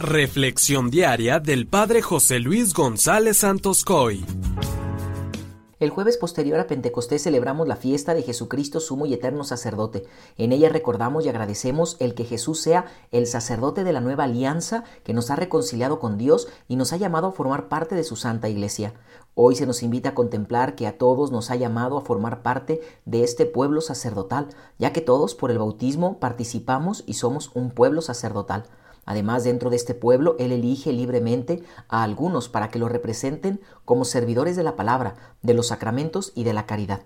Reflexión diaria del Padre José Luis González Santos Coy. El jueves posterior a Pentecostés celebramos la fiesta de Jesucristo sumo y eterno sacerdote. En ella recordamos y agradecemos el que Jesús sea el sacerdote de la nueva alianza que nos ha reconciliado con Dios y nos ha llamado a formar parte de su santa iglesia. Hoy se nos invita a contemplar que a todos nos ha llamado a formar parte de este pueblo sacerdotal, ya que todos por el bautismo participamos y somos un pueblo sacerdotal. Además, dentro de este pueblo, Él elige libremente a algunos para que lo representen como servidores de la palabra, de los sacramentos y de la caridad.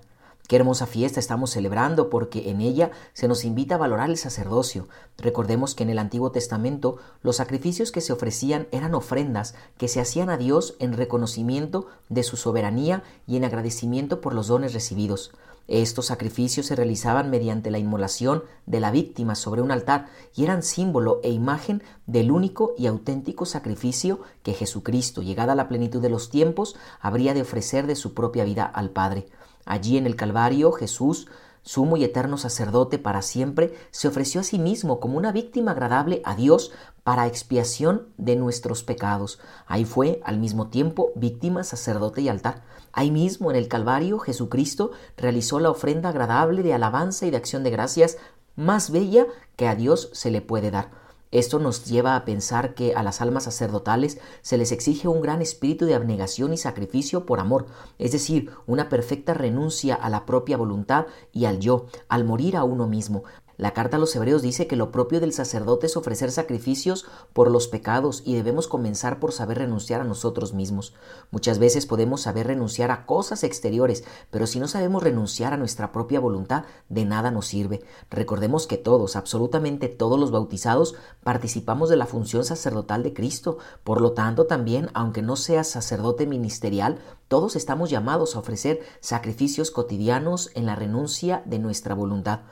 Qué hermosa fiesta estamos celebrando porque en ella se nos invita a valorar el sacerdocio. Recordemos que en el Antiguo Testamento los sacrificios que se ofrecían eran ofrendas que se hacían a Dios en reconocimiento de su soberanía y en agradecimiento por los dones recibidos. Estos sacrificios se realizaban mediante la inmolación de la víctima sobre un altar y eran símbolo e imagen del único y auténtico sacrificio que Jesucristo, llegada a la plenitud de los tiempos, habría de ofrecer de su propia vida al Padre. Allí en el Calvario Jesús sumo y eterno sacerdote para siempre, se ofreció a sí mismo como una víctima agradable a Dios para expiación de nuestros pecados. Ahí fue al mismo tiempo víctima, sacerdote y altar. Ahí mismo en el Calvario Jesucristo realizó la ofrenda agradable de alabanza y de acción de gracias más bella que a Dios se le puede dar. Esto nos lleva a pensar que a las almas sacerdotales se les exige un gran espíritu de abnegación y sacrificio por amor, es decir, una perfecta renuncia a la propia voluntad y al yo, al morir a uno mismo, la carta a los hebreos dice que lo propio del sacerdote es ofrecer sacrificios por los pecados y debemos comenzar por saber renunciar a nosotros mismos. Muchas veces podemos saber renunciar a cosas exteriores, pero si no sabemos renunciar a nuestra propia voluntad, de nada nos sirve. Recordemos que todos, absolutamente todos los bautizados, participamos de la función sacerdotal de Cristo. Por lo tanto, también, aunque no seas sacerdote ministerial, todos estamos llamados a ofrecer sacrificios cotidianos en la renuncia de nuestra voluntad.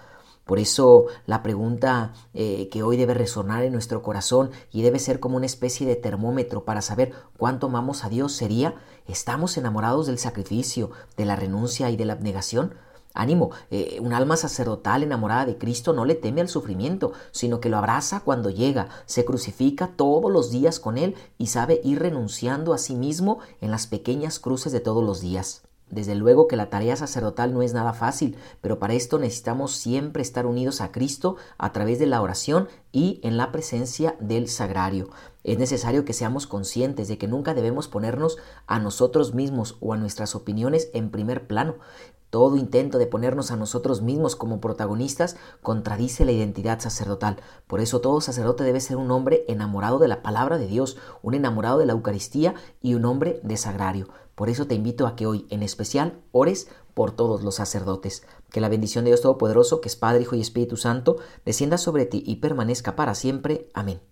Por eso la pregunta eh, que hoy debe resonar en nuestro corazón y debe ser como una especie de termómetro para saber cuánto amamos a Dios sería, ¿estamos enamorados del sacrificio, de la renuncia y de la abnegación? Ánimo, eh, un alma sacerdotal enamorada de Cristo no le teme al sufrimiento, sino que lo abraza cuando llega, se crucifica todos los días con Él y sabe ir renunciando a sí mismo en las pequeñas cruces de todos los días. Desde luego que la tarea sacerdotal no es nada fácil, pero para esto necesitamos siempre estar unidos a Cristo a través de la oración y en la presencia del sagrario. Es necesario que seamos conscientes de que nunca debemos ponernos a nosotros mismos o a nuestras opiniones en primer plano. Todo intento de ponernos a nosotros mismos como protagonistas contradice la identidad sacerdotal. Por eso todo sacerdote debe ser un hombre enamorado de la palabra de Dios, un enamorado de la Eucaristía y un hombre de sagrario. Por eso te invito a que hoy en especial ores por todos los sacerdotes. Que la bendición de Dios Todopoderoso, que es Padre, Hijo y Espíritu Santo, descienda sobre ti y permanezca para siempre. Amén.